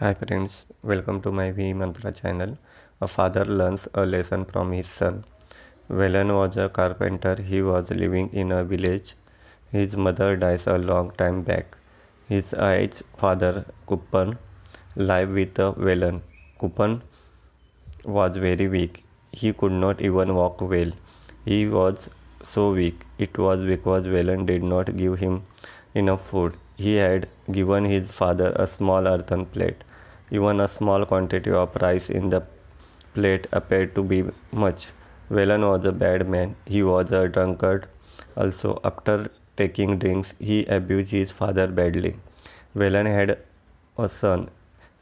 Hi friends, welcome to my V Mantra channel. A father learns a lesson from his son. Velan was a carpenter. He was living in a village. His mother dies a long time back. His aged father, Kupan, lived with a Velan. Kupan was very weak. He could not even walk well. He was so weak. It was because Velan did not give him enough food. He had given his father a small earthen plate. Even a small quantity of rice in the plate appeared to be much. Velan was a bad man. He was a drunkard. Also, after taking drinks, he abused his father badly. Velan had a son.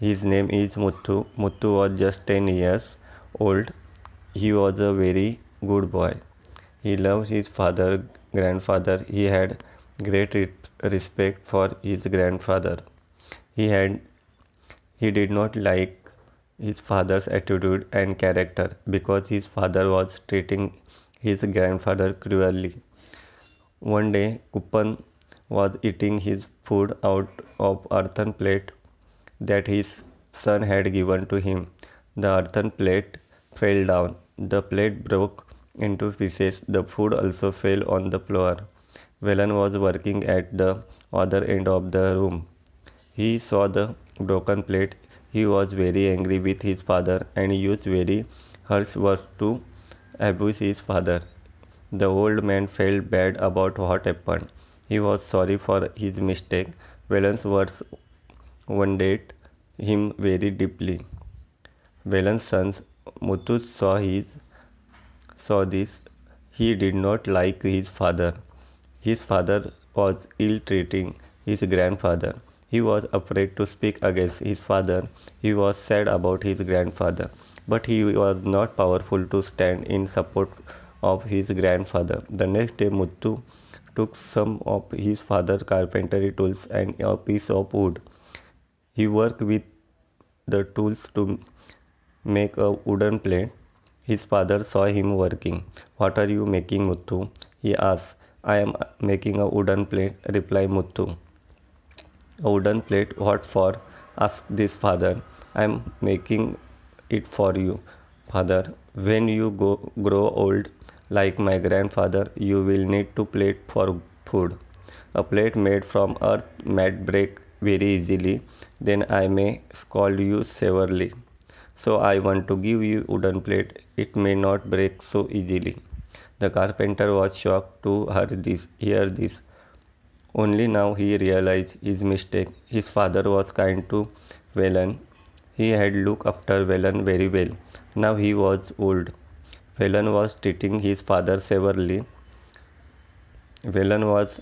His name is Muthu. Muthu was just 10 years old. He was a very good boy. He loved his father, grandfather. He had great respect for his grandfather. He had he did not like his father's attitude and character because his father was treating his grandfather cruelly. One day, Kupan was eating his food out of earthen plate that his son had given to him. The earthen plate fell down. The plate broke into pieces. The food also fell on the floor. Velan was working at the other end of the room. He saw the broken plate. He was very angry with his father and used very harsh words to abuse his father. The old man felt bad about what happened. He was sorry for his mistake. Velan's words wounded him very deeply. Velan's son Muthu saw his saw this. He did not like his father. His father was ill treating his grandfather. He was afraid to speak against his father. He was sad about his grandfather, but he was not powerful to stand in support of his grandfather. The next day, Muthu took some of his father's carpentry tools and a piece of wood. He worked with the tools to make a wooden plate. His father saw him working. What are you making, Muthu? He asked. I am making a wooden plate, replied Muthu. A wooden plate, what for? asked his father. I am making it for you, father. When you go, grow old, like my grandfather, you will need to plate for food. A plate made from earth might break very easily, then I may scold you severely. So I want to give you wooden plate. It may not break so easily. The carpenter was shocked to hear this. Hear this. Only now he realized his mistake. His father was kind to Velan. He had looked after Velan very well. Now he was old. Velan was treating his father severely. Velan was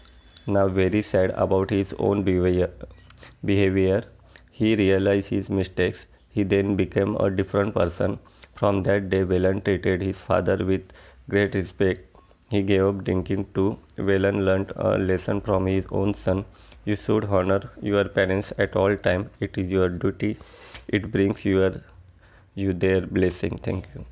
now very sad about his own behavior. He realized his mistakes. He then became a different person. From that day, Velan treated his father with great respect. He gave up drinking too. Velan learned a lesson from his own son. You should honor your parents at all time. It is your duty. It brings your you their blessing. Thank you.